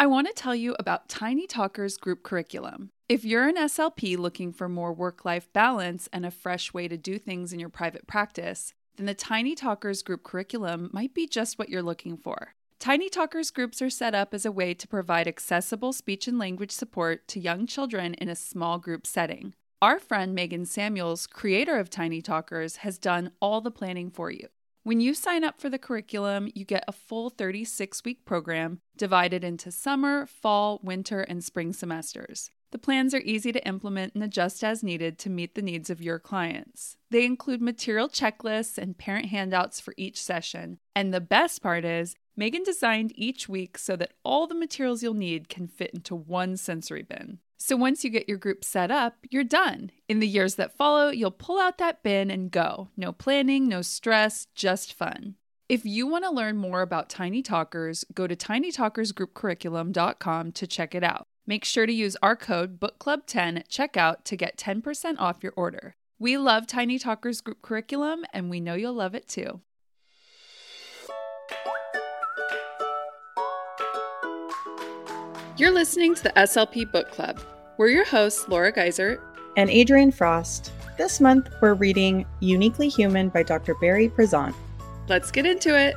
I want to tell you about Tiny Talkers group curriculum. If you're an SLP looking for more work life balance and a fresh way to do things in your private practice, then the Tiny Talkers group curriculum might be just what you're looking for. Tiny Talkers groups are set up as a way to provide accessible speech and language support to young children in a small group setting. Our friend Megan Samuels, creator of Tiny Talkers, has done all the planning for you. When you sign up for the curriculum, you get a full 36 week program divided into summer, fall, winter, and spring semesters. The plans are easy to implement and adjust as needed to meet the needs of your clients. They include material checklists and parent handouts for each session. And the best part is, Megan designed each week so that all the materials you'll need can fit into one sensory bin. So once you get your group set up, you're done. In the years that follow, you'll pull out that bin and go. No planning, no stress, just fun. If you want to learn more about Tiny Talkers, go to tinytalkersgroupcurriculum.com to check it out. Make sure to use our code BookClub10 at checkout to get 10% off your order. We love Tiny Talkers group curriculum and we know you'll love it too. You're listening to the SLP Book Club. We're your hosts, Laura Geiser and Adrienne Frost. This month, we're reading Uniquely Human by Dr. Barry Prizant. Let's get into it.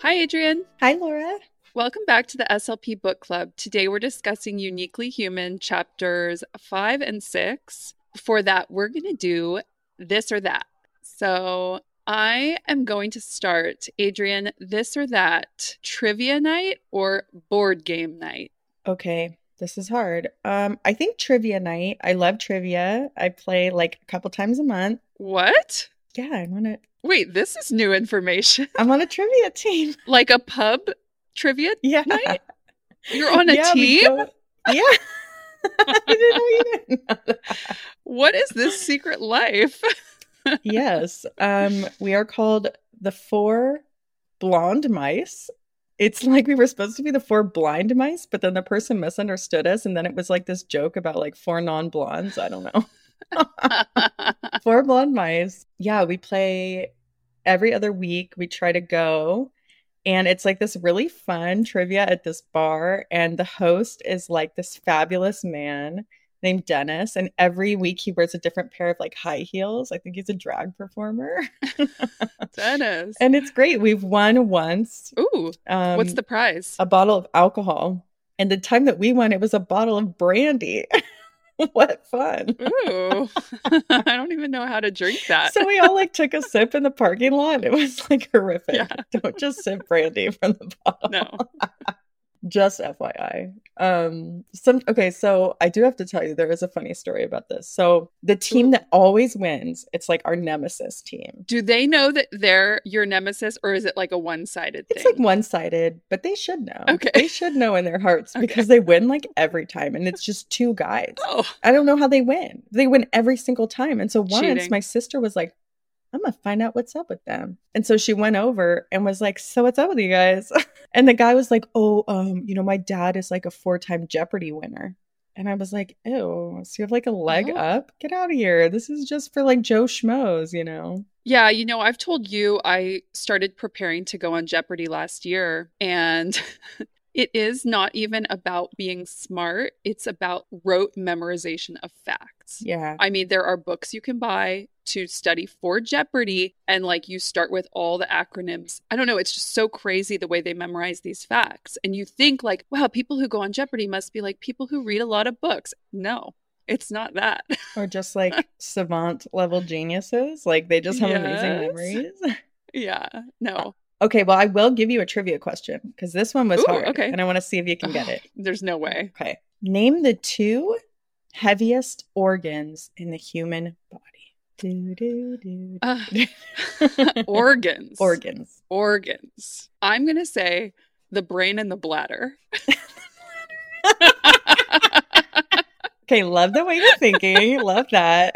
Hi, Adrienne. Hi, Laura. Welcome back to the SLP Book Club. Today we're discussing Uniquely Human chapters five and six. For that, we're going to do this or that. So I am going to start, Adrienne, this or that trivia night or board game night? Okay, this is hard. Um, I think trivia night. I love trivia. I play like a couple times a month. What? Yeah, I want to. Wait, this is new information. I'm on a trivia team. like a pub trivia yeah. night? You're on a yeah, team? Go... Yeah. I didn't know you didn't know What is this secret life? Yes. Um, we are called the Four Blonde Mice. It's like we were supposed to be the four blind mice, but then the person misunderstood us, and then it was like this joke about like four non blondes. I don't know. four blonde mice. Yeah, we play every other week. We try to go. And it's like this really fun trivia at this bar. And the host is like this fabulous man named Dennis, and every week he wears a different pair of like high heels. I think he's a drag performer. Dennis. And it's great. We've won once. Ooh. Um, what's the prize? A bottle of alcohol. And the time that we won, it was a bottle of brandy. what fun. Ooh. I don't even know how to drink that. So we all like took a sip in the parking lot. It was like horrific. Yeah. Don't just sip brandy from the bottle. No just FYI. Um some okay, so I do have to tell you there is a funny story about this. So the team that always wins, it's like our nemesis team. Do they know that they're your nemesis or is it like a one-sided thing? It's like one-sided, but they should know. Okay. They should know in their hearts okay. because they win like every time and it's just two guys. Oh. I don't know how they win. They win every single time. And so once Cheating. my sister was like, I'm gonna find out what's up with them. And so she went over and was like, So what's up with you guys? And the guy was like, Oh, um, you know, my dad is like a four-time Jeopardy winner. And I was like, Ew, so you have like a leg oh. up? Get out of here. This is just for like Joe Schmoes, you know? Yeah, you know, I've told you I started preparing to go on Jeopardy last year and it is not even about being smart. It's about rote memorization of facts. Yeah. I mean, there are books you can buy to study for Jeopardy, and like you start with all the acronyms. I don't know. It's just so crazy the way they memorize these facts. And you think, like, wow, people who go on Jeopardy must be like people who read a lot of books. No, it's not that. or just like savant level geniuses. Like they just have yes. amazing memories. Yeah. No. Uh, okay, well, I will give you a trivia question because this one was Ooh, hard. Okay. And I want to see if you can get it. There's no way. Okay. Name the two heaviest organs in the human body. Do, do, do, uh, organs. Organs. Organs. I'm going to say the brain and the bladder. okay, love the way you're thinking. love that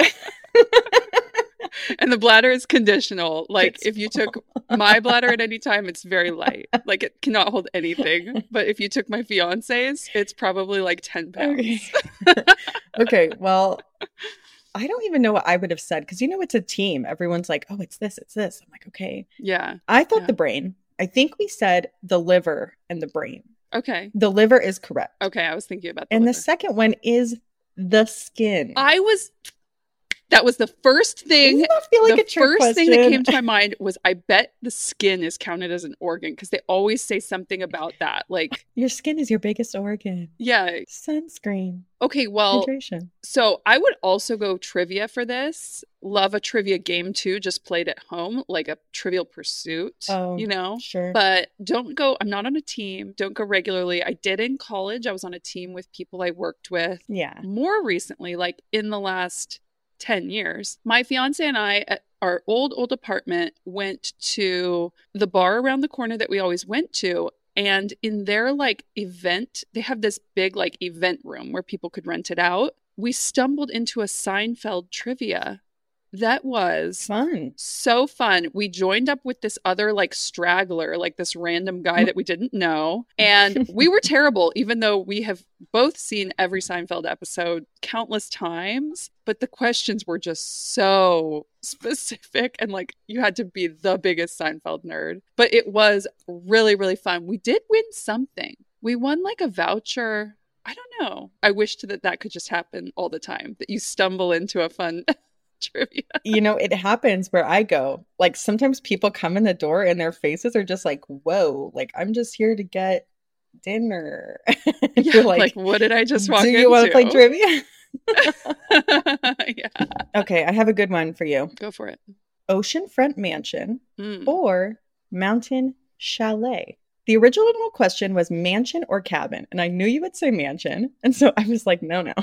and the bladder is conditional. Like it's if you took my bladder at any time, it's very light. Like it cannot hold anything. But if you took my fiance's, it's probably like 10 pounds. Okay. okay. Well, I don't even know what I would have said because you know it's a team. Everyone's like, oh, it's this, it's this. I'm like, okay. Yeah. I thought Yeah. the brain. I think we said the liver and the brain. Okay. The liver is correct. Okay. I was thinking about the And the second one is the skin. I was. That was the first thing. Feel like the first thing that came to my mind was I bet the skin is counted as an organ because they always say something about that. Like, Your skin is your biggest organ. yeah. Sunscreen, Okay. Well, hydration. so I would also go trivia for this. Love a trivia game too, just played at home, like a trivial pursuit, Oh, you know? Sure. But don't go, I'm not on a team. Don't go regularly. I did in college. I was on a team with people I worked with. yeah. more recently, like in the last 10 years, my fiance and I at our old, old apartment went to the bar around the corner that we always went to. And in their like event, they have this big like event room where people could rent it out. We stumbled into a Seinfeld trivia that was Fun. so fun. We joined up with this other like straggler, like this random guy mm. that we didn't know. And we were terrible, even though we have both seen every Seinfeld episode countless times. But the questions were just so specific and like you had to be the biggest Seinfeld nerd. But it was really, really fun. We did win something. We won like a voucher. I don't know. I wished that that could just happen all the time, that you stumble into a fun trivia. you know, it happens where I go. Like sometimes people come in the door and their faces are just like, whoa, like I'm just here to get dinner. Yeah, you're like, like, what did I just walk do into? you want to play trivia? yeah, okay, I have a good one for you. go for it. Oceanfront mansion Mm. or mountain chalet? The original question was mansion or cabin, and I knew you would say mansion, and so I was like, no, no.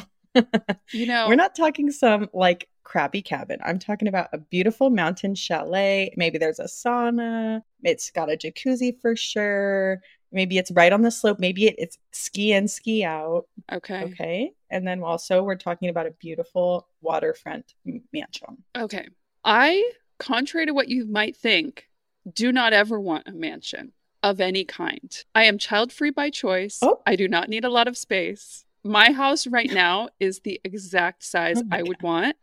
You know, We're not talking some like crappy cabin. I'm talking about a beautiful mountain chalet. Maybe there's a sauna. It's got a jacuzzi for sure. Maybe it's right on the slope. Maybe it, it's ski in, ski out. okay. Okay. And then also, we're talking about a beautiful waterfront m- mansion. Okay. I, contrary to what you might think, do not ever want a mansion of any kind. I am child free by choice. Oh. I do not need a lot of space. My house right now is the exact size Oh I would want,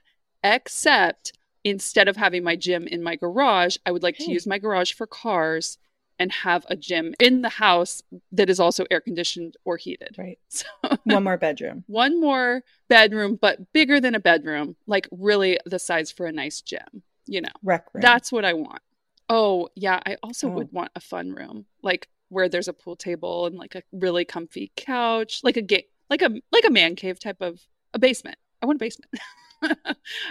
except instead of having my gym in my garage, I would like to use my garage for cars and have a gym in the house that is also air conditioned or heated. Right. So One more bedroom. one more bedroom, but bigger than a bedroom, like really the size for a nice gym, you know. Rec room. That's what I want. Oh, yeah. I also Oh. would want a fun room, like where there's a pool table and like a really comfy couch, like a ga- like a like a man cave type of a basement. I want a basement,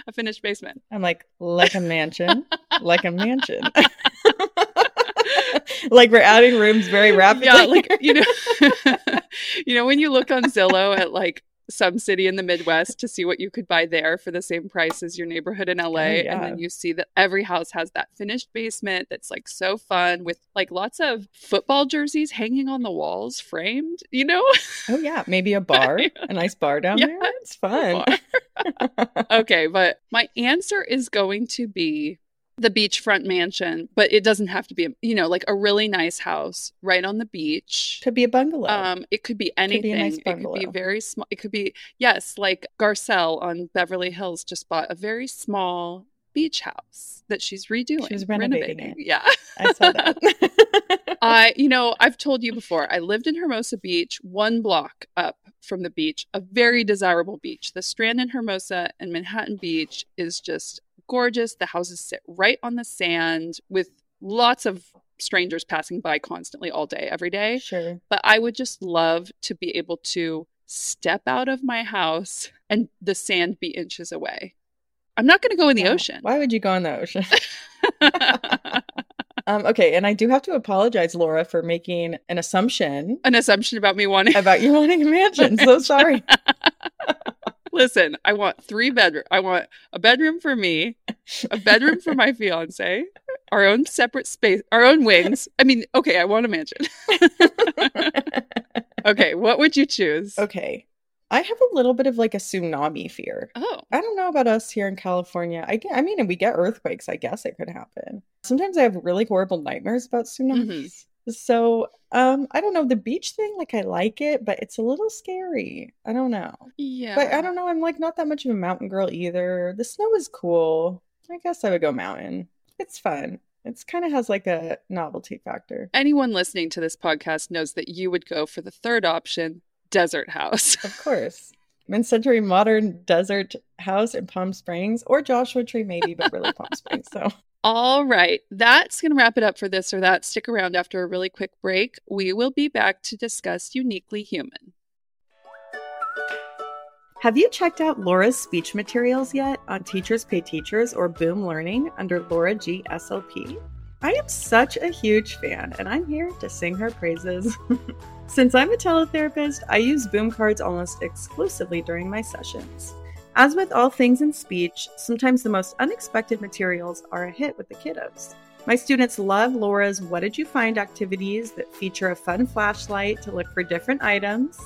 a finished basement. I'm like, like a mansion, like a mansion. like we're adding rooms very rapidly. Yeah, like you know, you know when you look on Zillow at like some city in the Midwest to see what you could buy there for the same price as your neighborhood in LA, oh, and Oh, yeah. then you see that every house has that finished basement that's like so fun with like lots of football jerseys hanging on the walls, framed. You know, oh yeah, maybe a bar, a nice bar down Yeah, there. It's fun. okay, but my answer is going to be the beachfront mansion, but it doesn't have to be, you know, like a really nice house right on the beach. Could be a bungalow. Um, it could be anything. be a nice it could be very small. It could be yes, like Garcelle on Beverly Hills just bought a very small beach house that she's redoing. She was renovating it. Yeah. I saw that. I, you know, I've told you before, I lived in Hermosa Beach, one block up from the beach, a very desirable beach. The Strand in Hermosa and Manhattan Beach is just gorgeous. The houses sit right on the sand with lots of strangers passing by constantly all day, every day. sure. But I would just love to be able to step out of my house and the sand be inches away. I'm not going to go in the Wow. ocean. Why would you go in the ocean? um, okay, and I do have to apologize, Laura, for making an assumption An assumption about me wanting. about you wanting a mansion. So sorry. Listen, I want three bedroom. I want a bedroom for me, a bedroom for my fiance, our own separate space, our own wings. I mean, okay, I want a mansion. okay, what would you choose? okay. I have a little bit of like a tsunami fear. Oh, I don't know about us here in California. I, I mean, if we get earthquakes, I guess it could happen. Sometimes I have really horrible nightmares about tsunamis. Mm-hmm. So, um, I don't know. The beach thing, like, I like it, but it's a little scary. I don't know. Yeah. But I don't know. I'm like not that much of a mountain girl either. The snow is cool. I guess I would go mountain. It's fun. It's kind of has like a novelty factor. Anyone listening to this podcast knows that you would go for the third option, desert house. Of course. Mid-century modern desert house in Palm Springs or Joshua Tree maybe, but really Palm Springs. So All right, that's going to wrap it up for this or that. Stick around after a really quick break. We will be back to discuss Uniquely Human. Have you checked out Laura's speech materials yet on Teachers Pay Teachers or Boom Learning under Laura G. SLP? I am such a huge fan, and I'm here to sing her praises. Since I'm a teletherapist, I use Boom cards almost exclusively during my sessions. As with all things in speech, sometimes the most unexpected materials are a hit with the kiddos. My students love Laura's What Did You Find activities that feature a fun flashlight to look for different items.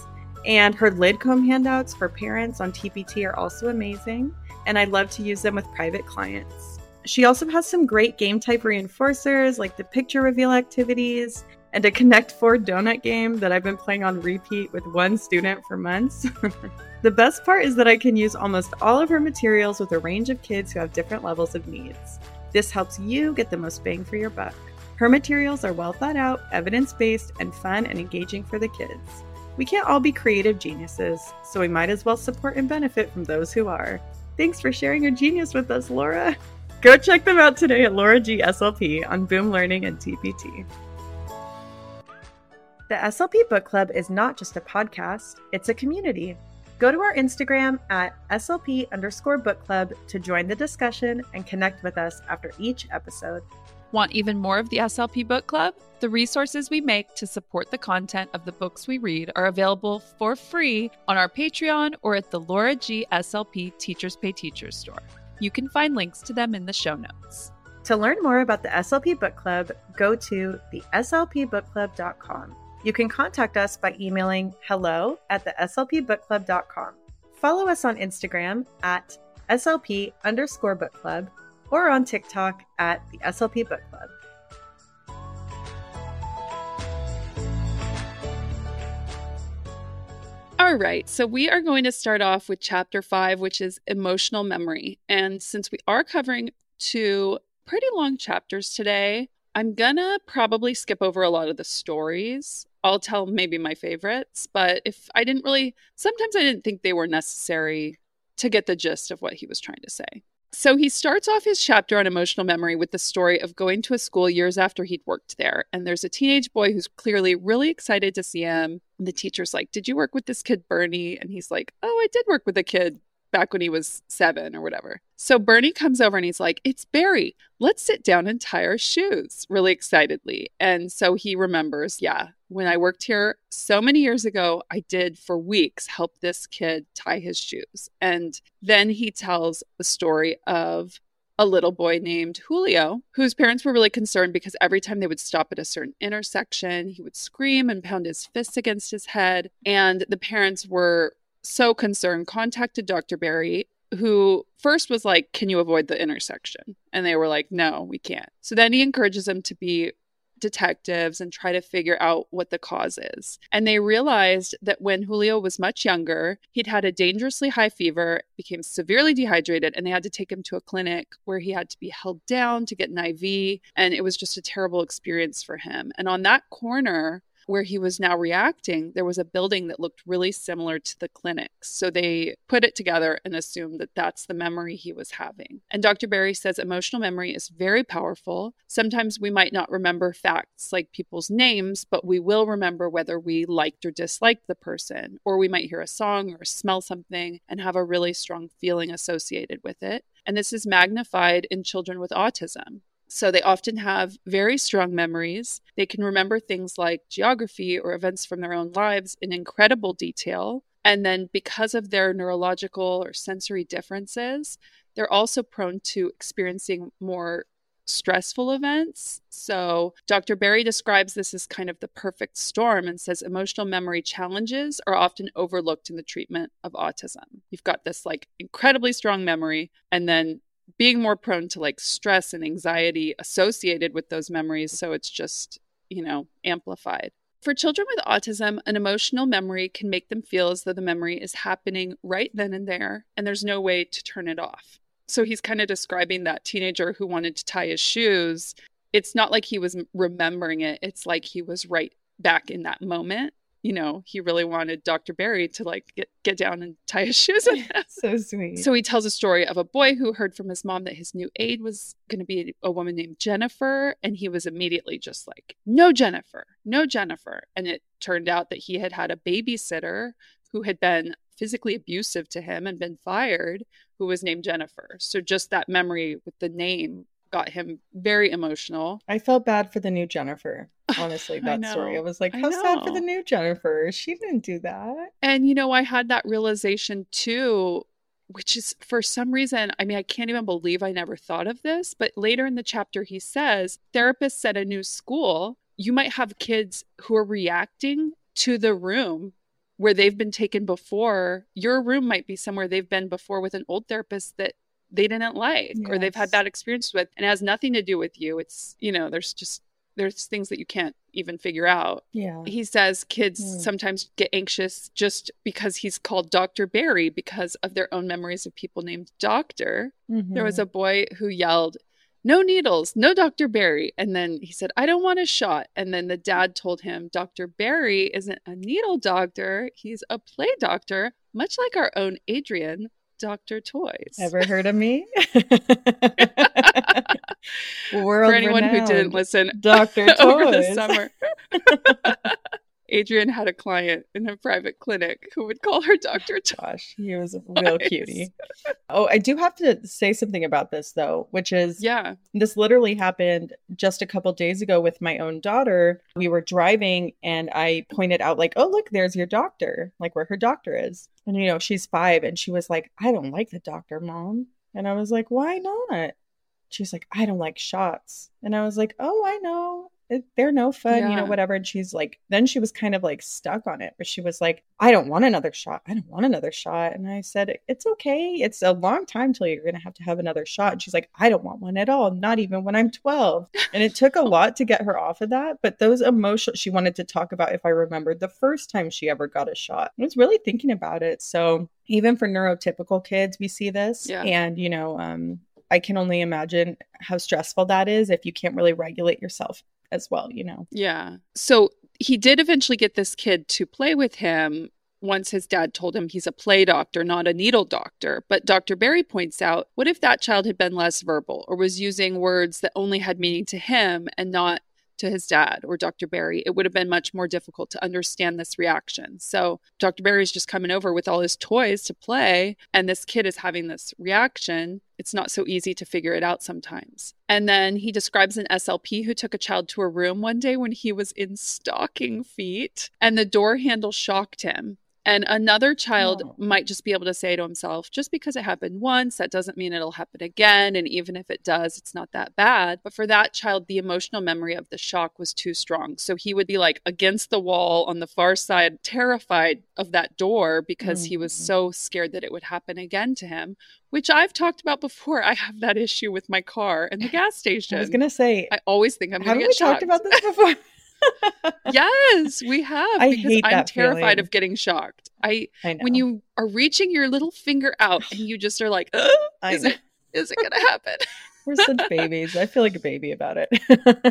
And her Lidcombe handouts for parents on TPT are also amazing, and I love to use them with private clients. She also has some great game type reinforcers like the picture reveal activities and a Connect 4 donut game that I've been playing on repeat with one student for months. the best part is that I can use almost all of her materials with a range of kids who have different levels of needs. This helps you get the most bang for your buck. Her materials are well thought out, evidence based, and fun and engaging for the kids. We can't all be creative geniuses, so we might as well support and benefit from those who are. Thanks for sharing your genius with us, Laura. Go check them out today at Laura G SLP on Boom Learning and TPT. The SLP Book Club is not just a podcast, it's a community. Go to our Instagram at SLP underscore book club to join the discussion and connect with us after each episode. Want even more of the SLP Book Club? The resources we make to support the content of the books we read are available for free on our Patreon or at the Laura G. SLP Teachers Pay Teachers store. You can find links to them in the show notes. To learn more about the SLP Book Club, go to the slpbookclub.com. You can contact us by emailing hello at the slpbookclub.com. Follow us on Instagram at slp underscore book club or on TikTok at the SLP Book Club. All right, so we are going to start off with chapter five, which is emotional memory. And since we are covering two pretty long chapters today, I'm gonna probably skip over a lot of the stories. I'll tell maybe my favorites, but if I didn't really, sometimes I didn't think they were necessary to get the gist of what he was trying to say. So he starts off his chapter on emotional memory with the story of going to a school years after he'd worked there. And there's a teenage boy who's clearly really excited to see him. And the teacher's like, Did you work with this kid, Bernie? And he's like, Oh, I did work with a kid back when he was seven or whatever. So Bernie comes over and he's like, It's Barry. Let's sit down and tie our shoes, really excitedly. And so he remembers, yeah, when I worked here so many years ago, I did for weeks help this kid tie his shoes. And then he tells the story of a little boy named Julio, whose parents were really concerned because every time they would stop at a certain intersection, he would scream and pound his fists against his head. And the parents were so concerned, contacted Dr. Barry, who first was like, Can you avoid the intersection? And they were like, No, we can't. So then he encourages them to be detectives and try to figure out what the cause is. And they realized that when Julio was much younger, he'd had a dangerously high fever, became severely dehydrated, and they had to take him to a clinic where he had to be held down to get an IV. And it was just a terrible experience for him. And on that corner, where he was now reacting, there was a building that looked really similar to the clinic. So they put it together and assumed that that's the memory he was having. And Dr. Barry says emotional memory is very powerful. Sometimes we might not remember facts like people's names, but we will remember whether we liked or disliked the person, or we might hear a song or smell something and have a really strong feeling associated with it. And this is magnified in children with autism. So they often have very strong memories. They can remember things like geography or events from their own lives in incredible detail. And then, because of their neurological or sensory differences, they're also prone to experiencing more stressful events. So, Dr. Barry describes this as kind of the perfect storm and says emotional memory challenges are often overlooked in the treatment of autism. You've got this like incredibly strong memory, and then being more prone to like stress and anxiety associated with those memories. So it's just you know, amplified. For children with autism, an emotional memory can make them feel as though the memory is happening right then and there, and there's no way to turn it off. So he's kind of describing that teenager who wanted to tie his shoes. It's not like he was remembering it, it's like he was right back in that moment you know, he really wanted Dr. Barry to like get, get down and tie his shoes. so sweet. So he tells a story of a boy who heard from his mom that his new aide was going to be a woman named Jennifer. And he was immediately just like, no, Jennifer, no, Jennifer. And it turned out that he had had a babysitter who had been physically abusive to him and been fired, who was named Jennifer. So just that memory with the name got him very emotional. I felt bad for the new Jennifer. Honestly, that I story. I was like, how sad for the new Jennifer. She didn't do that. And you know, I had that realization too, which is for some reason, I mean, I can't even believe I never thought of this, but later in the chapter he says, therapists at a new school, you might have kids who are reacting to the room where they've been taken before. Your room might be somewhere they've been before with an old therapist that they didn't like yes. or they've had bad experience with and it has nothing to do with you it's you know there's just there's things that you can't even figure out. Yeah. He says kids mm. sometimes get anxious just because he's called Dr. Barry because of their own memories of people named Doctor. Mm-hmm. There was mm-hmm. a boy who yelled, No needles, no Dr. Barry. And then he said, I don't want a shot. And then the dad told him, Dr. Barry isn't a needle doctor, he's a play doctor, much like our own Adrienne. Dr. Toys. Ever heard of me? World For anyone who didn't listen, Dr. Toys. over the summer. Adrienne had a client in a private clinic who would call her Dr. Josh. He was a real cutie. Oh, I do have to say something about this though, which is yeah, this literally happened just a couple days ago with my own daughter. We were driving and I pointed out like, "Oh, look, there's your doctor." Like where her doctor is. And you know, she's 5 and she was like, "I don't like the doctor, mom." And I was like, "Why not?" She's like, "I don't like shots." And I was like, "Oh, I know they're no fun, yeah. you know, whatever. And she's like, then she was kind of like stuck on it, but she was like, I don't want another shot. I don't want another shot. And I said, It's okay. It's a long time till you're going to have to have another shot. And she's like, I don't want one at all, not even when I'm 12. And it took a lot to get her off of that. But those emotional, she wanted to talk about if I remembered the first time she ever got a shot. I was really thinking about it. So even for neurotypical kids, we see this. Yeah. And, you know, um, I can only imagine how stressful that is if you can't really regulate yourself as well, you know? Yeah. So he did eventually get this kid to play with him once his dad told him he's a play doctor, not a needle doctor. But Dr. Barry points out what if that child had been less verbal or was using words that only had meaning to him and not to his dad or Dr. Barry, it would have been much more difficult to understand this reaction. So Dr. Barry's just coming over with all his toys to play, and this kid is having this reaction. It's not so easy to figure it out sometimes. And then he describes an SLP who took a child to a room one day when he was in stocking feet, and the door handle shocked him. And another child oh. might just be able to say to himself, just because it happened once, that doesn't mean it'll happen again. And even if it does, it's not that bad. But for that child, the emotional memory of the shock was too strong. So he would be like against the wall on the far side, terrified of that door because mm-hmm. he was mm-hmm. so scared that it would happen again to him, which I've talked about before. I have that issue with my car and the gas station. I was going to say, I always think I'm going to get shocked. Have we talked about this before? yes, we have. I because I'm terrified feeling. of getting shocked. I, I when you are reaching your little finger out and you just are like, is it, is it going to happen? We're such babies. I feel like a baby about it.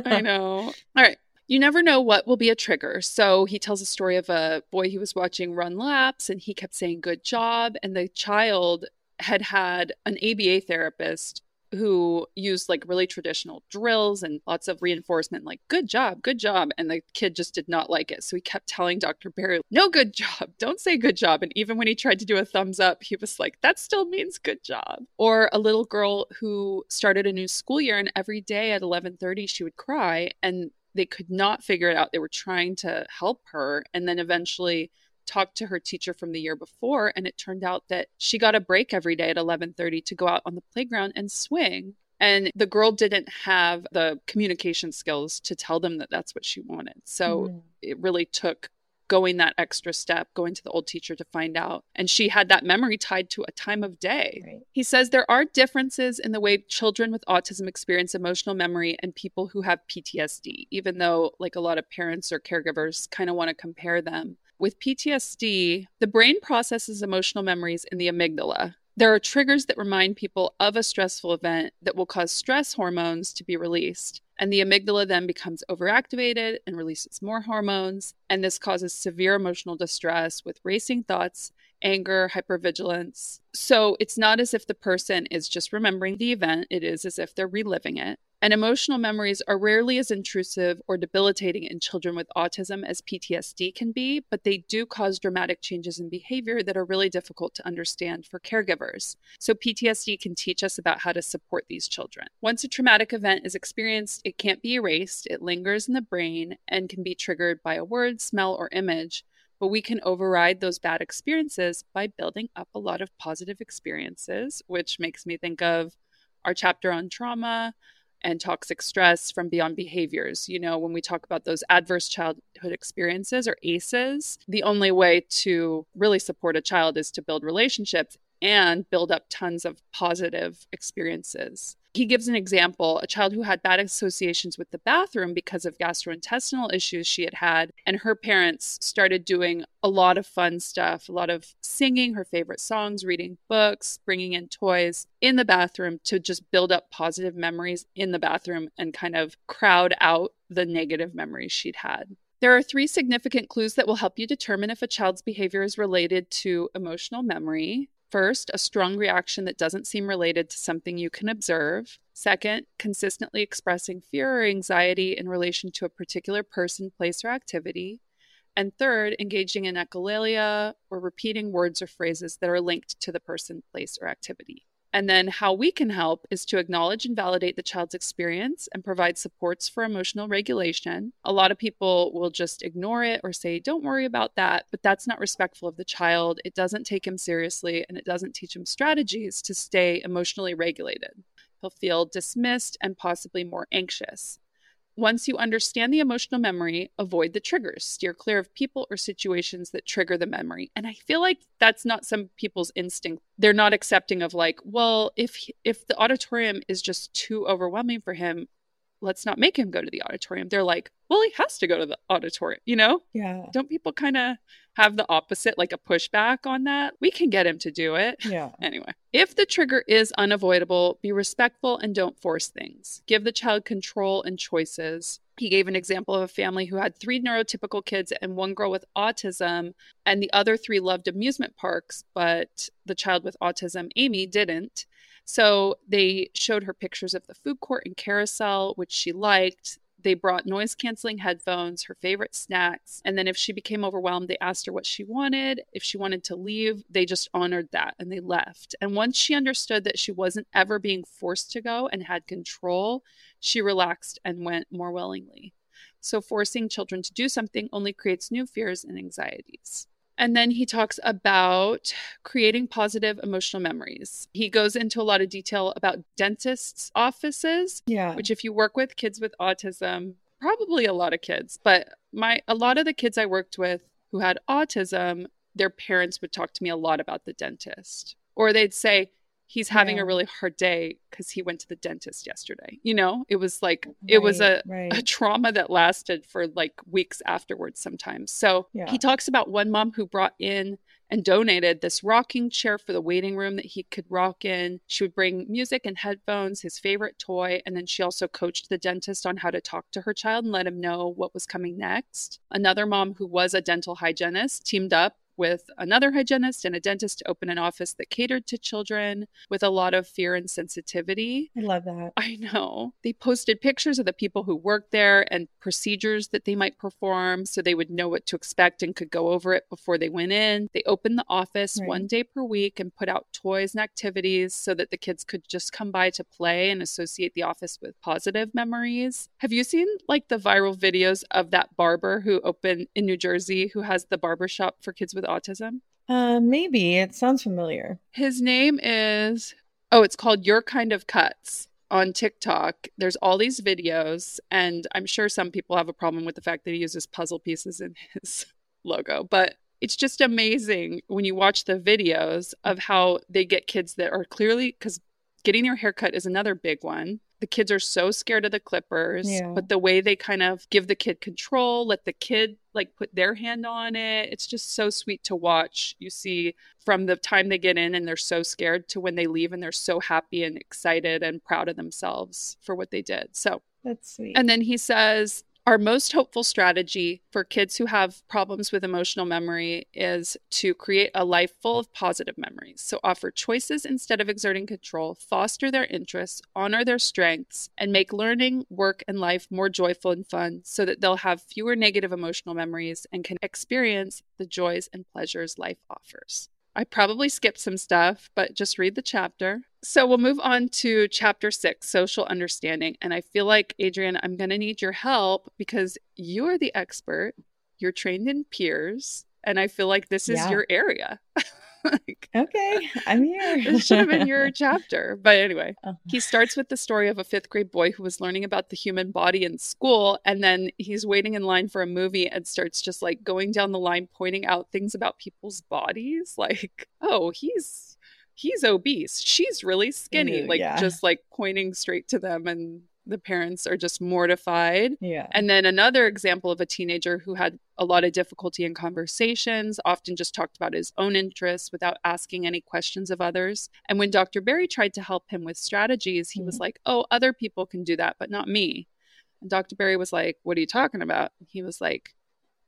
I know. All right. You never know what will be a trigger. So he tells a story of a boy he was watching run laps and he kept saying, Good job. And the child had had an ABA therapist who used like really traditional drills and lots of reinforcement, like, good job, good job. And the kid just did not like it. So he kept telling Dr. Barry, no good job, don't say good job. And even when he tried to do a thumbs up, he was like, that still means good job. Or a little girl who started a new school year and every day at 11:30 she would cry and they could not figure it out. They were trying to help her. And then eventually talked to her teacher from the year before and it turned out that she got a break every day at 11:30 to go out on the playground and swing and the girl didn't have the communication skills to tell them that that's what she wanted so mm. it really took going that extra step, going to the old teacher to find out. And she had that memory tied to a time of day. Right. He says there are differences in the way children with autism experience emotional memory and people who have PTSD, even though, like a lot of parents or caregivers, kind of want to compare them. With PTSD, the brain processes emotional memories in the amygdala, there are triggers that remind people of a stressful event that will cause stress hormones to be released. And the amygdala then becomes overactivated and releases more hormones. And this causes severe emotional distress with racing thoughts, anger, hypervigilance. So it's not as if the person is just remembering the event, it is as if they're reliving it. And emotional memories are rarely as intrusive or debilitating in children with autism as PTSD can be, but they do cause dramatic changes in behavior that are really difficult to understand for caregivers. So, PTSD can teach us about how to support these children. Once a traumatic event is experienced, it can't be erased, it lingers in the brain and can be triggered by a word, smell, or image. But we can override those bad experiences by building up a lot of positive experiences, which makes me think of our chapter on trauma and toxic stress from beyond behaviors. You know, when we talk about those adverse childhood experiences or ACEs, the only way to really support a child is to build relationships and build up tons of positive experiences he gives an example a child who had bad associations with the bathroom because of gastrointestinal issues she had had and her parents started doing a lot of fun stuff a lot of singing her favorite songs reading books bringing in toys in the bathroom to just build up positive memories in the bathroom and kind of crowd out the negative memories she'd had there are three significant clues that will help you determine if a child's behavior is related to emotional memory. First, a strong reaction that doesn't seem related to something you can observe. Second, consistently expressing fear or anxiety in relation to a particular person, place, or activity. And third, engaging in echolalia or repeating words or phrases that are linked to the person, place, or activity. And then how we can help is to acknowledge and validate the child's experience and provide supports for emotional regulation. A lot of people will just ignore it or say, don't worry about that, but that's not respectful of the child. It doesn't take him seriously and it doesn't teach him strategies to stay emotionally regulated. He'll feel dismissed and possibly more anxious. Once you understand the emotional memory, avoid the triggers. Steer clear of people or situations that trigger the memory. And I feel like that's not some people's instinct. They're not accepting of like, well, if if the auditorium is just too overwhelming for him, let's not make him go to the auditorium. They're like, well, he has to go to the auditorium, you know? Yeah. Don't people kind of have the opposite, like a pushback on that? We can get him to do it. Yeah. Anyway, if the trigger is unavoidable, be respectful and don't force things. Give the child control and choices. He gave an example of a family who had three neurotypical kids and one girl with autism, and the other three loved amusement parks, but the child with autism, Amy, didn't. So they showed her pictures of the food court and carousel, which she liked. They brought noise canceling headphones, her favorite snacks. And then if she became overwhelmed, they asked her what she wanted. If she wanted to leave, they just honored that and they left. And once she understood that she wasn't ever being forced to go and had control, she relaxed and went more willingly. So forcing children to do something only creates new fears and anxieties. And then he talks about creating positive emotional memories. He goes into a lot of detail about dentists' offices, yeah. which if you work with kids with autism, probably a lot of kids, but my a lot of the kids I worked with who had autism, their parents would talk to me a lot about the dentist. Or they'd say, he's having yeah. a really hard day because he went to the dentist yesterday. You know, it was like, right, it was a, right. a trauma that lasted for like weeks afterwards sometimes. So yeah. he talks about one mom who brought in and donated this rocking chair for the waiting room that he could rock in. She would bring music and headphones, his favorite toy, and then she also coached the dentist on how to talk to her child and let him know what was coming next. Another mom who was a dental hygienist teamed up with another hygienist and a dentist to open an office that catered to children with a lot of fear and sensitivity. I love that. I know. They posted pictures of the people who worked there and procedures that they might perform so they would know what to expect and could go over it before they went in. They opened the office right. one day per week and put out toys and activities so that the kids could just come by to play and associate the office with positive memories. Have you seen like the viral videos of that barber who opened in New Jersey who has the barber shop for kids with autism? Uh, maybe. It sounds familiar. His name is, oh, it's called Your Kind of Cuts on TikTok. There's all these videos, and I'm sure some people have a problem with the fact that he uses puzzle pieces in his logo, but it's just amazing when you watch the videos of how they get kids that are clearly because getting your haircut is another big one. The kids are so scared of the clippers, Yeah. but the way they kind of give the kid control, let the kid like put their hand on it, it's just so sweet to watch. You see from the time they get in and they're so scared to when they leave and they're so happy and excited and proud of themselves for what they did. So That's sweet. and then he says, our most hopeful strategy for kids who have problems with emotional memory is to create a life full of positive memories. So, offer choices instead of exerting control, foster their interests, honor their strengths, and make learning, work, and life more joyful and fun so that they'll have fewer negative emotional memories and can experience the joys and pleasures life offers. I probably skipped some stuff, but just read the chapter. So we'll move on to chapter six, social understanding. And I feel like, Adrienne, I'm going to need your help because you are the expert. You're trained in PEERS. And I feel like this is Yeah. your area. like, okay, I'm here. this should have been your chapter. But anyway, Uh-huh. he starts with the story of a fifth grade boy who was learning about the human body in school. And then he's waiting in line for a movie and starts just like going down the line, pointing out things about people's bodies. Like, oh, he's. He's obese. She's really skinny. Like yeah. just like pointing straight to them and the parents are just mortified. yeah. And then another example of a teenager who had a lot of difficulty in conversations, often just talked about his own interests without asking any questions of others. And when Dr. Barry tried to help him with strategies, he was Mhm. like, Oh, other people can do that, but not me. And Dr. Barry was like, What are you talking about? He was like,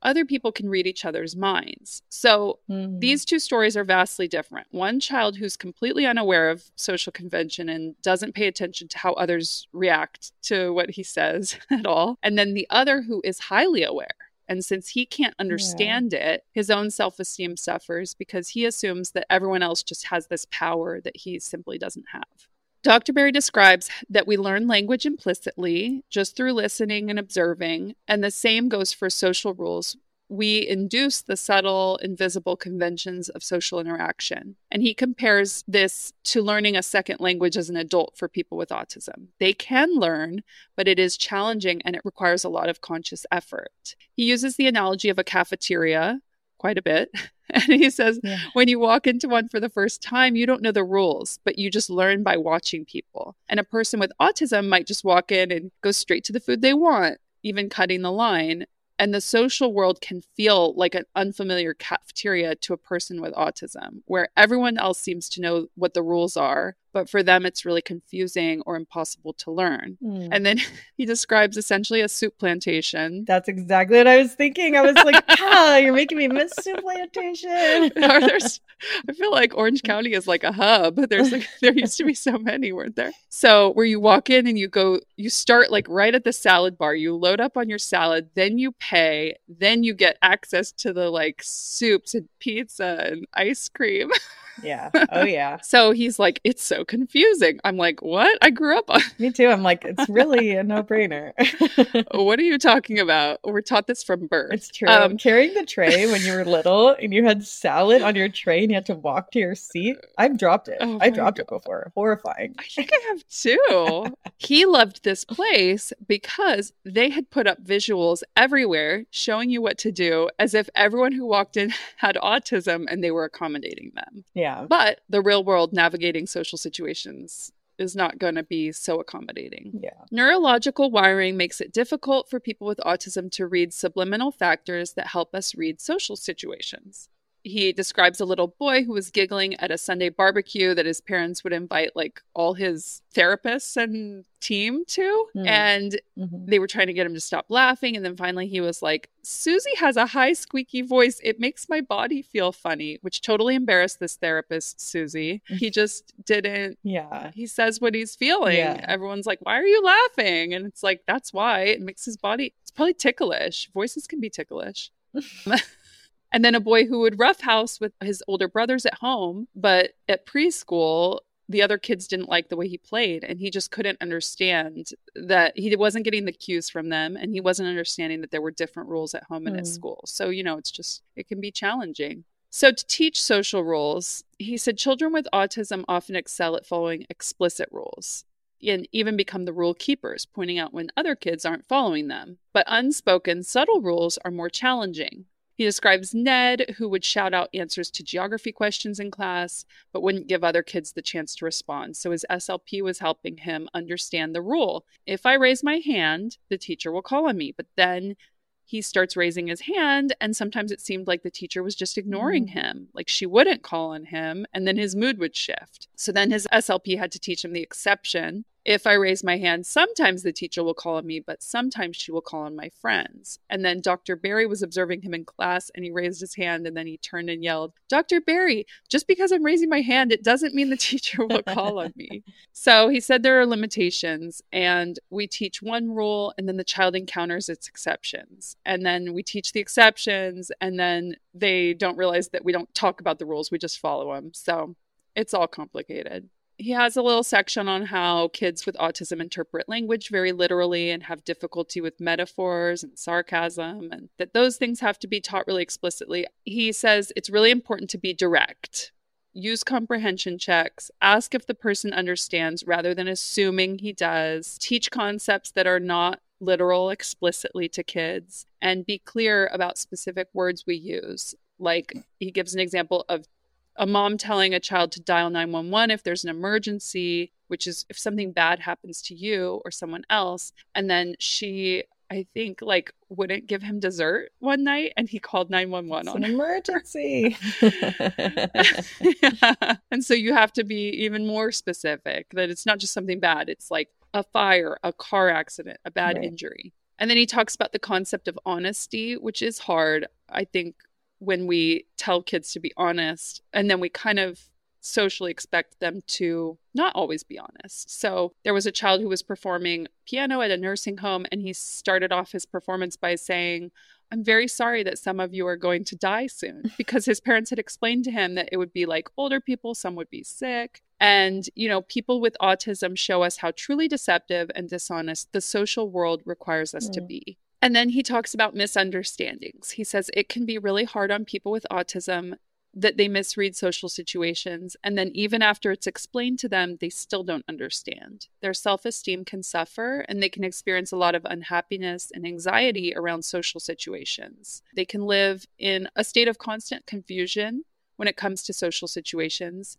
Other people can read each other's minds. So Mhm. these two stories are vastly different. One child who's completely unaware of social convention and doesn't pay attention to how others react to what he says at all. And then the other who is highly aware. And since he can't understand it, his own self esteem suffers because he assumes that everyone else just has this power that he simply doesn't have. Dr. Barry describes that we learn language implicitly just through listening and observing, and the same goes for social rules. We induce the subtle, invisible conventions of social interaction. And he compares this to learning a second language as an adult for people with autism. They can learn, but it is challenging and it requires a lot of conscious effort. He uses the analogy of a cafeteria quite a bit. And he says, Yeah. when you walk into one for the first time, you don't know the rules, but you just learn by watching people. And a person with autism might just walk in and go straight to the food they want, even cutting the line. And the social world can feel like an unfamiliar cafeteria to a person with autism, where everyone else seems to know what the rules are, but for them it's really confusing or impossible to learn. Mm. And then he describes essentially a Souplantation. That's exactly what I was thinking. I was like, ah, you're making me miss Souplantation. Or there's, I feel like Orange County is like a hub. There's like there used to be so many, weren't there? So where you walk in and you go, you start like right at the salad bar. You load up on your salad, then you pay, then you get access to the like soups and pizza and ice cream. Yeah. Oh, yeah. So he's like, it's so confusing. I'm like, what? I grew up on. Me too. I'm like, it's really a no brainer. What are you talking about? We're taught this from birth. It's true. Um, Carrying the tray when you were little and you had salad on your tray and you had to walk to your seat. I've dropped it. Oh I dropped it before. Horrifying. I think I have too. he loved this place because they had put up visuals everywhere showing you what to do as if everyone who walked in had autism and they were accommodating them. Yeah. But the real world navigating social situations is not going to be so accommodating. Yeah. Neurological wiring makes it difficult for people with autism to read subliminal factors that help us read social situations. He describes a little boy who was giggling at a Sunday barbecue that his parents would invite like all his therapists and team to. Hmm. And Mhm. they were trying to get him to stop laughing. And then finally he was like, Susie has a high, squeaky voice. It makes my body feel funny, which totally embarrassed this therapist, Susie. He just didn't Yeah. he says what he's feeling. Yeah. Everyone's like, "Why are you laughing?" And it's like, "That's why it makes his body. It's probably ticklish. Voices can be ticklish." and then a boy who would roughhouse with his older brothers at home, but at preschool, the other kids didn't like the way he played, and he just couldn't understand that he wasn't getting the cues from them, and he wasn't understanding that there were different rules at home and at Hmm. school. So you know, it's just it can be challenging. So, to teach social rules, he said children with autism often excel at following explicit rules and even become the rule keepers, pointing out when other kids aren't following them. But unspoken, subtle rules are more challenging. He describes Ned, who would shout out answers to geography questions in class, but wouldn't give other kids the chance to respond. So his SLP was helping him understand the rule. If I raise my hand, the teacher will call on me, but then he starts raising his hand and sometimes it seemed like the teacher was just ignoring mm. him like she wouldn't call on him and then his mood would shift so then his slp had to teach him the exception if I raise my hand, sometimes the teacher will call on me, but sometimes she will call on my friends. And then Dr. Barry was observing him in class and he raised his hand and then he turned and yelled, Dr. Barry, just because I'm raising my hand, it doesn't mean the teacher will call on me. So he said there are limitations and we teach one rule and then the child encounters its exceptions. And then we teach the exceptions and then they don't realize that we don't talk about the rules, we just follow them. So it's all complicated he has a little section on how kids with autism interpret language very literally and have difficulty with metaphors and sarcasm, and that those things have to be taught really explicitly. He says it's really important to be direct. Use comprehension checks. Ask if the person understands rather than assuming he does. Teach concepts that are not literal explicitly to kids and be clear about specific words we use. Like he gives an example of a mom telling a child to dial 911 if there's an emergency, which is if something bad happens to you or someone else. And then she, I think, like wouldn't give him dessert one night and he called 911 it's on an emergency. yeah. And so you have to be even more specific that it's not just something bad, it's like a fire, a car accident, a bad right. injury. And then he talks about the concept of honesty, which is hard. I think when we tell kids to be honest and then we kind of socially expect them to not always be honest. So there was a child who was performing piano at a nursing home and he started off his performance by saying, I'm very sorry that some of you are going to die soon because his parents had explained to him that it would be like older people, some would be sick. And, you know, people with autism show us how truly deceptive and dishonest the social world requires us mm. to be. And then he talks about misunderstandings. He says it can be really hard on people with autism that they misread social situations. And then, even after it's explained to them, they still don't understand. Their self esteem can suffer and they can experience a lot of unhappiness and anxiety around social situations. They can live in a state of constant confusion when it comes to social situations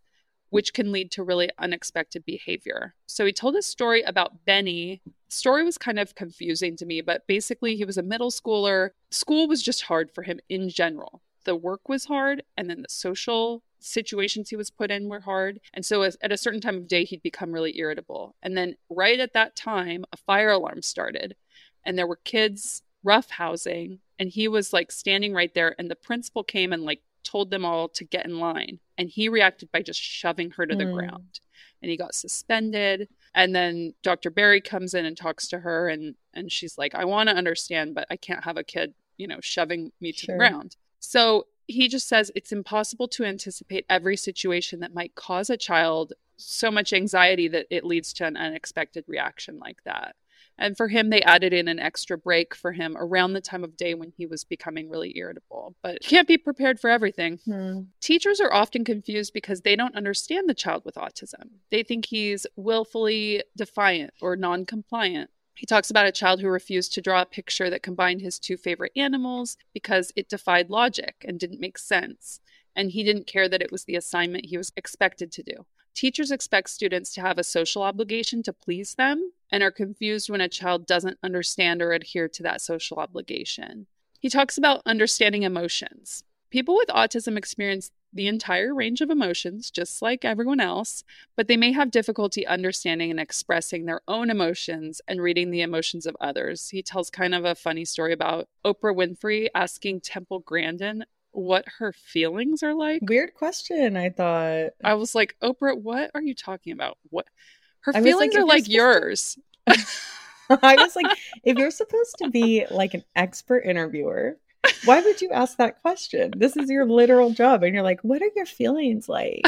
which can lead to really unexpected behavior. So he told a story about Benny. Story was kind of confusing to me, but basically he was a middle schooler. School was just hard for him in general. The work was hard, and then the social situations he was put in were hard. And so at a certain time of day, he'd become really irritable. And then right at that time, a fire alarm started, and there were kids roughhousing, and he was like standing right there, and the principal came and like told them all to get in line. And he reacted by just shoving her to the mm. ground. And he got suspended. And then Dr. Barry comes in and talks to her and and she's like, I want to understand, but I can't have a kid, you know, shoving me to sure. the ground. So he just says it's impossible to anticipate every situation that might cause a child so much anxiety that it leads to an unexpected reaction like that. And for him, they added in an extra break for him around the time of day when he was becoming really irritable. But can't be prepared for everything. Hmm. Teachers are often confused because they don't understand the child with autism. They think he's willfully defiant or non compliant. He talks about a child who refused to draw a picture that combined his two favorite animals because it defied logic and didn't make sense. And he didn't care that it was the assignment he was expected to do. Teachers expect students to have a social obligation to please them and are confused when a child doesn't understand or adhere to that social obligation. He talks about understanding emotions. People with autism experience the entire range of emotions, just like everyone else, but they may have difficulty understanding and expressing their own emotions and reading the emotions of others. He tells kind of a funny story about Oprah Winfrey asking Temple Grandin what her feelings are like. Weird question, I thought. I was like, Oprah, what are you talking about? What her I feelings like, are like yours. To... I was like, if you're supposed to be like an expert interviewer, why would you ask that question? This is your literal job. And you're like, what are your feelings like?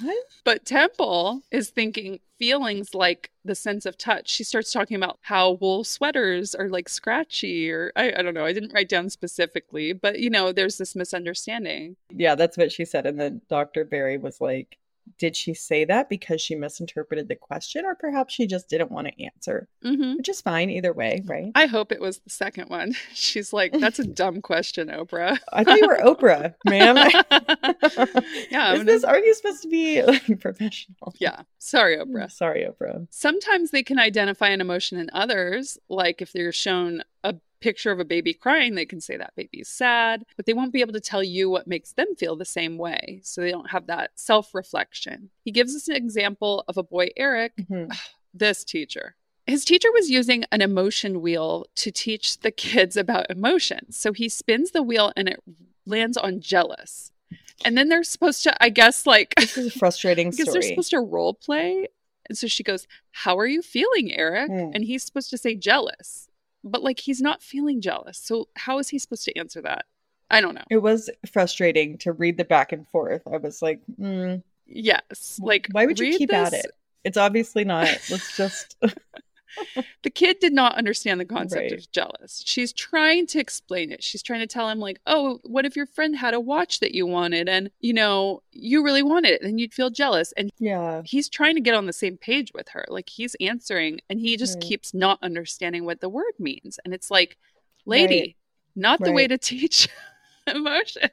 What? But Temple is thinking feelings like the sense of touch. She starts talking about how wool sweaters are like scratchy, or I, I don't know. I didn't write down specifically, but you know, there's this misunderstanding. Yeah, that's what she said. And then Dr. Barry was like, did she say that because she misinterpreted the question or perhaps she just didn't want to answer? hmm Which is fine either way, right? I hope it was the second one. She's like, that's a dumb question, Oprah. I thought you were Oprah, ma'am. Yeah, Is gonna- this are you supposed to be like, professional? yeah. Sorry, Oprah. Sorry, Oprah. Sometimes they can identify an emotion in others, like if they're shown a picture of a baby crying, they can say that baby is sad, but they won't be able to tell you what makes them feel the same way. So they don't have that self reflection. He gives us an example of a boy, Eric, Mhm. this teacher. His teacher was using an emotion wheel to teach the kids about emotions. So he spins the wheel and it lands on jealous. And then they're supposed to, I guess, like, This is a frustrating because they're supposed to role play. And so she goes, How are you feeling, Eric? Hmm. And he's supposed to say jealous. But like he's not feeling jealous. So how is he supposed to answer that? I don't know. It was frustrating to read the back and forth. I was like, mm, Yes. Like why would you keep at it? It's obviously not. Let's just The kid did not understand the concept Right. of jealous. She's trying to explain it. She's trying to tell him, like, oh, what if your friend had a watch that you wanted and, you know, you really wanted it and you'd feel jealous? And yeah. he's trying to get on the same page with her. Like he's answering and he just Right. keeps not understanding what the word means. And it's like, lady, Right. not the way to teach emotions.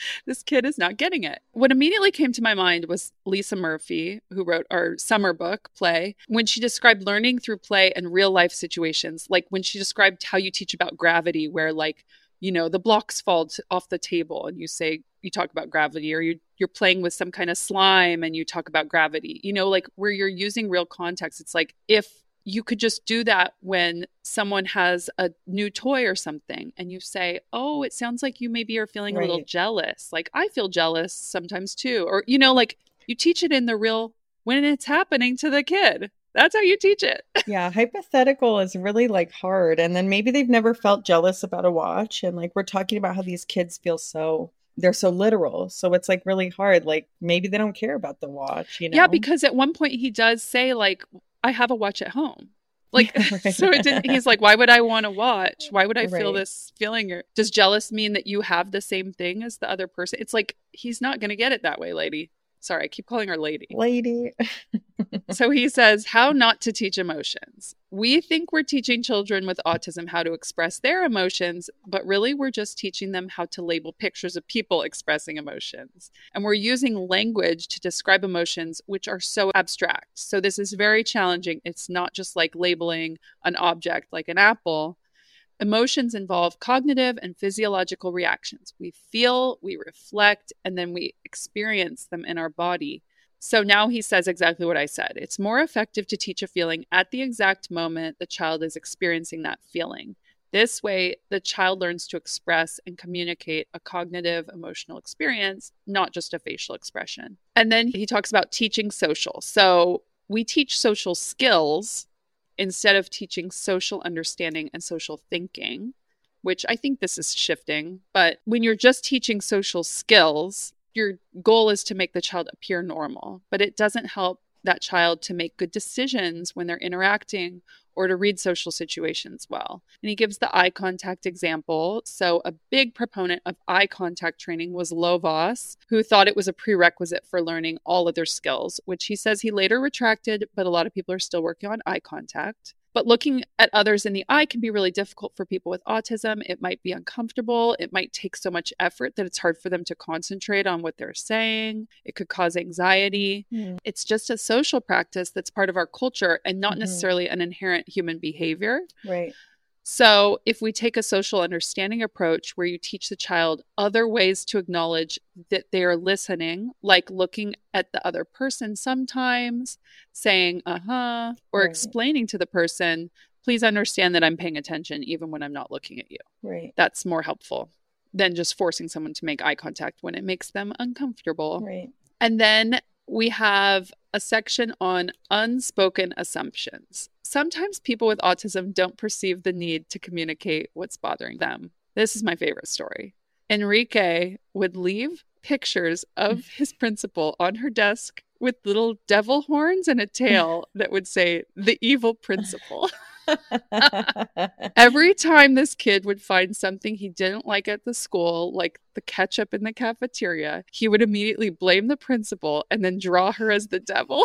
This kid is not getting it. What immediately came to my mind was Lisa Murphy, who wrote our summer book play, when she described learning through play and real life situations, like when she described how you teach about gravity, where like, you know, the blocks fall off the table and you say, you talk about gravity, or you're, you're playing with some kind of slime and you talk about gravity, you know, like where you're using real context. It's like if you could just do that when someone has a new toy or something and you say, Oh, it sounds like you maybe are feeling a little jealous. Like I feel jealous sometimes too. Or, you know, like you teach it in the real when it's happening to the kid. That's how you teach it. Yeah, hypothetical is really like hard. And then maybe they've never felt jealous about a watch. And like we're talking about how these kids feel so they're so literal. So it's like really hard. Like maybe they don't care about the watch, you know? Yeah, because at one point he does say, like, I have a watch at home. Like, Right. so it didn't, he's like, why would I want to watch? Why would I feel this feeling? Or does jealous mean that you have the same thing as the other person? It's like, he's not going to get it that way, lady. Sorry, I keep calling her lady. lady. So he says, How not to teach emotions. We think we're teaching children with autism how to express their emotions, but really we're just teaching them how to label pictures of people expressing emotions. And we're using language to describe emotions, which are so abstract. So this is very challenging. It's not just like labeling an object like an apple. Emotions involve cognitive and physiological reactions. We feel, we reflect, and then we experience them in our body. So now he says exactly what I said. It's more effective to teach a feeling at the exact moment the child is experiencing that feeling. This way, the child learns to express and communicate a cognitive emotional experience, not just a facial expression. And then he talks about teaching social. So we teach social skills instead of teaching social understanding and social thinking, which I think this is shifting. But when you're just teaching social skills, your goal is to make the child appear normal, but it doesn't help that child to make good decisions when they're interacting or to read social situations well. And he gives the eye contact example. So, a big proponent of eye contact training was Lovaas, who thought it was a prerequisite for learning all other skills, which he says he later retracted, but a lot of people are still working on eye contact. But looking at others in the eye can be really difficult for people with autism. It might be uncomfortable. It might take so much effort that it's hard for them to concentrate on what they're saying. It could cause anxiety. Hmm. It's just a social practice that's part of our culture and not Mhm. necessarily an inherent human behavior. Right. So, if we take a social understanding approach where you teach the child other ways to acknowledge that they are listening, like looking at the other person sometimes, saying, uh huh, or Right. explaining to the person, please understand that I'm paying attention even when I'm not looking at you. Right. That's more helpful than just forcing someone to make eye contact when it makes them uncomfortable. Right. And then we have a section on unspoken assumptions. Sometimes people with autism don't perceive the need to communicate what's bothering them. This is my favorite story. Enrique would leave pictures of mm. his principal on her desk with little devil horns and a tail that would say, the evil principal. Every time this kid would find something he didn't like at the school, like the ketchup in the cafeteria, he would immediately blame the principal and then draw her as the devil.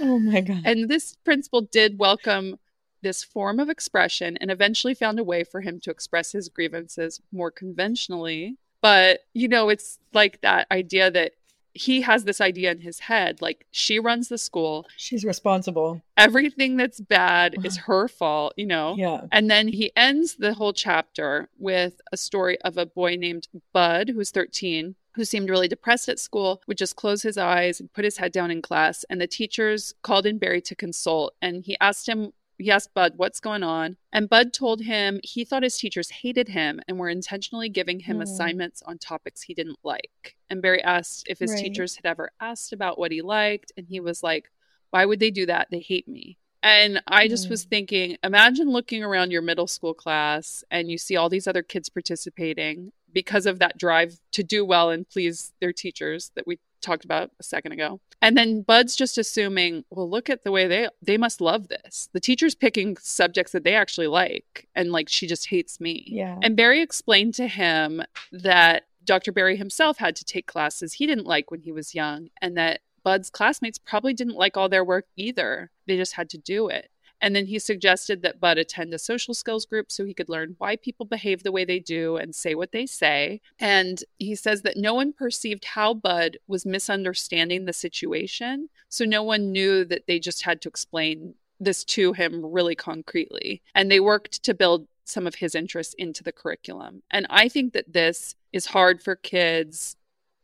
oh my God. And this principal did welcome this form of expression and eventually found a way for him to express his grievances more conventionally. But, you know, it's like that idea that he has this idea in his head like she runs the school. She's responsible. Everything that's bad is her fault you know? Yeah. And then he ends the whole chapter with a story of a boy named bud who's 13 who seemed really depressed at school would just close his eyes and put his head down in class and the teachers called in barry to consult and he asked him Yes, Bud, what's going on? And Bud told him he thought his teachers hated him and were intentionally giving him mm. assignments on topics he didn't like. And Barry asked if his right. teachers had ever asked about what he liked. And he was like, Why would they do that? They hate me. And I just mm. was thinking, imagine looking around your middle school class and you see all these other kids participating because of that drive to do well and please their teachers that we talked about a second ago. And then Bud's just assuming, well, look at the way they they must love this. The teacher's picking subjects that they actually like, and like she just hates me. Yeah. And Barry explained to him that Dr. Barry himself had to take classes he didn't like when he was young, and that Bud's classmates probably didn't like all their work either. They just had to do it. And then he suggested that Bud attend a social skills group so he could learn why people behave the way they do and say what they say. And he says that no one perceived how Bud was misunderstanding the situation. So no one knew that they just had to explain this to him really concretely. And they worked to build some of his interests into the curriculum. And I think that this is hard for kids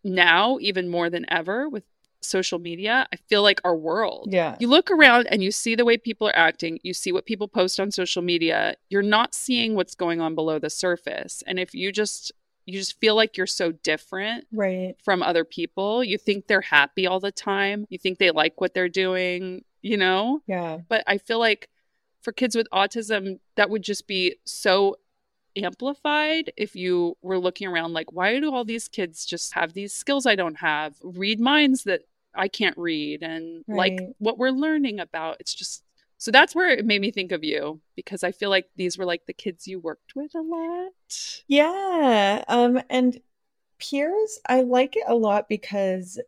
now, even more than ever, with social media, I feel like our world. Yeah. You look around and you see the way people are acting, you see what people post on social media. You're not seeing what's going on below the surface. And if you just you just feel like you're so different right from other people. You think they're happy all the time. You think they like what they're doing, you know? Yeah. But I feel like for kids with autism that would just be so amplified if you were looking around like why do all these kids just have these skills I don't have read minds that I can't read and right. like what we're learning about. It's just so that's where it made me think of you because I feel like these were like the kids you worked with a lot. Yeah. Um and PEERS, I like it a lot because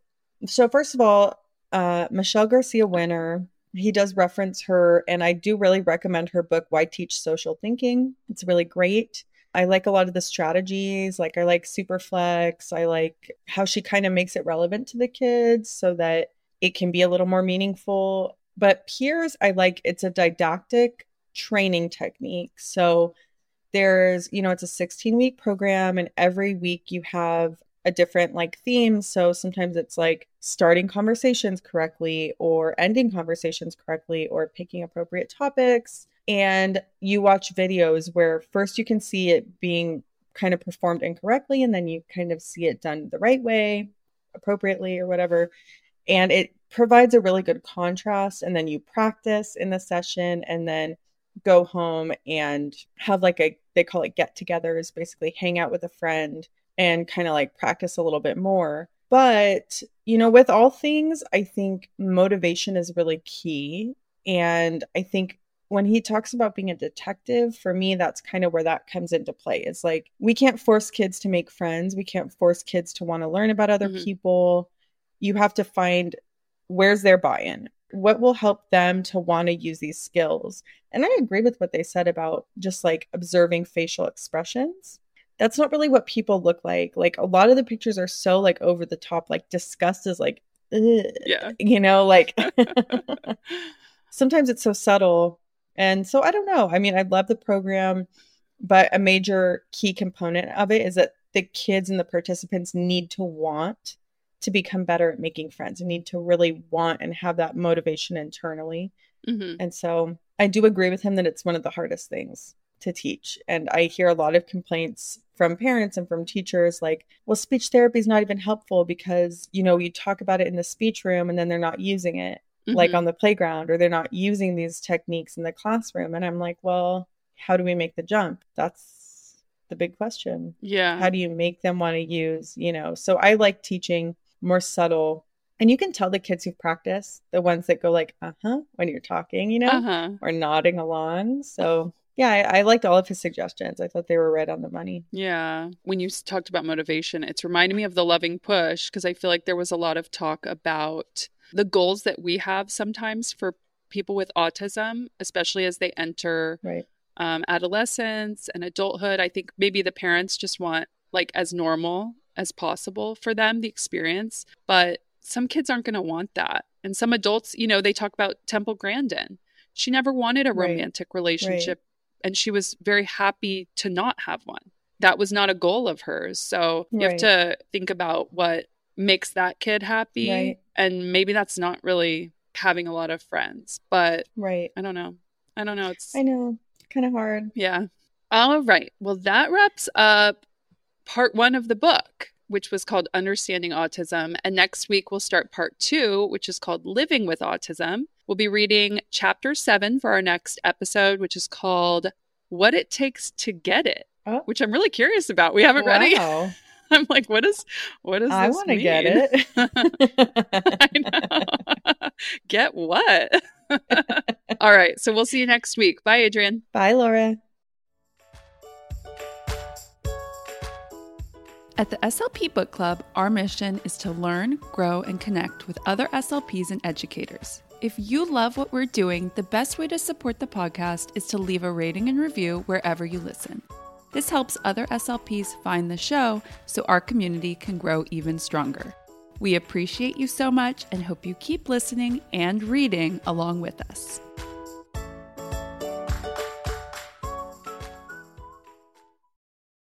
so first of all, uh Michelle Garcia Winner, he does reference her and I do really recommend her book Why Teach Social Thinking. It's really great. I like a lot of the strategies. Like I like Superflex. I like how she kind of makes it relevant to the kids so that it can be a little more meaningful. But PEERS, I like it's a didactic training technique. So there's, you know, it's a 16 week program, and every week you have a different like theme. So sometimes it's like starting conversations correctly or ending conversations correctly or picking appropriate topics and you watch videos where first you can see it being kind of performed incorrectly and then you kind of see it done the right way appropriately or whatever. And it provides a really good contrast and then you practice in the session and then go home and have like a they call it get-togethers basically hang out with a friend and kind of like practice a little bit more. But you know with all things i think motivation is really key. And i think when he talks about being a detective, for me, that's kind of where that comes into play. It's like we can't force kids to make friends. We can't force kids to want to learn about other mm-hmm. people. You have to find where's their buy in? What will help them to want to use these skills? And I agree with what they said about just like observing facial expressions. That's not really what people look like. Like a lot of the pictures are so like over the top, like disgust is like, yeah, you know, like sometimes it's so subtle and so I don't know. I mean, I love the program, but a major key component of it is that the kids and the participants need to want to become better at making friends and need to really want and have that motivation internally. Mm-hmm. And so I do agree with him that it's one of the hardest things to teach. And I hear a lot of complaints from parents and from teachers like, well, speech therapy is not even helpful because, you know, you talk about it in the speech room and then they're not using it mm-hmm. like on the playground or they're not using these techniques in the classroom and i'm like well how do we make the jump that's the big question yeah how do you make them want to use you know so i like teaching more subtle And you can tell the kids who've practiced, the ones that go like, uh huh, when you're talking, you know, Uh-huh. or nodding along. So, yeah, I, I liked all of his suggestions. I thought they were right on the money. Yeah. When you talked about motivation, it's reminding me of the loving push because I feel like there was a lot of talk about the goals that we have sometimes for people with autism, especially as they enter Right. um, adolescence and adulthood. I think maybe the parents just want like as normal as possible for them the experience, but some kids aren't going to want that. And some adults, you know, they talk about Temple Grandin. She never wanted a Right. romantic relationship and she was very happy to not have one. That was not a goal of hers. So you have to think about what makes that kid happy. Right. And maybe that's not really having a lot of friends, but Right. I don't know. I don't know. It's I know. Kind of hard. yeah. All right. Well, that wraps up part one of the book, which was called Understanding Autism. And next week, we'll start part two, which is called Living with Autism. We'll be reading chapter seven for our next episode, which is called What It Takes to Get It, Oh. which I'm really curious about. We haven't read it. Wow. I'm like, what is, what does I this want to get it. I know. get what? All right. So we'll see you next week. Bye, Adrienne. Bye, Laura. At the SLP Book Club, our mission is to learn, grow, and connect with other SLPs and educators. If you love what we're doing, the best way to support the podcast is to leave a rating and review wherever you listen. This helps other SLPs find the show so our community can grow even stronger. We appreciate you so much and hope you keep listening and reading along with us.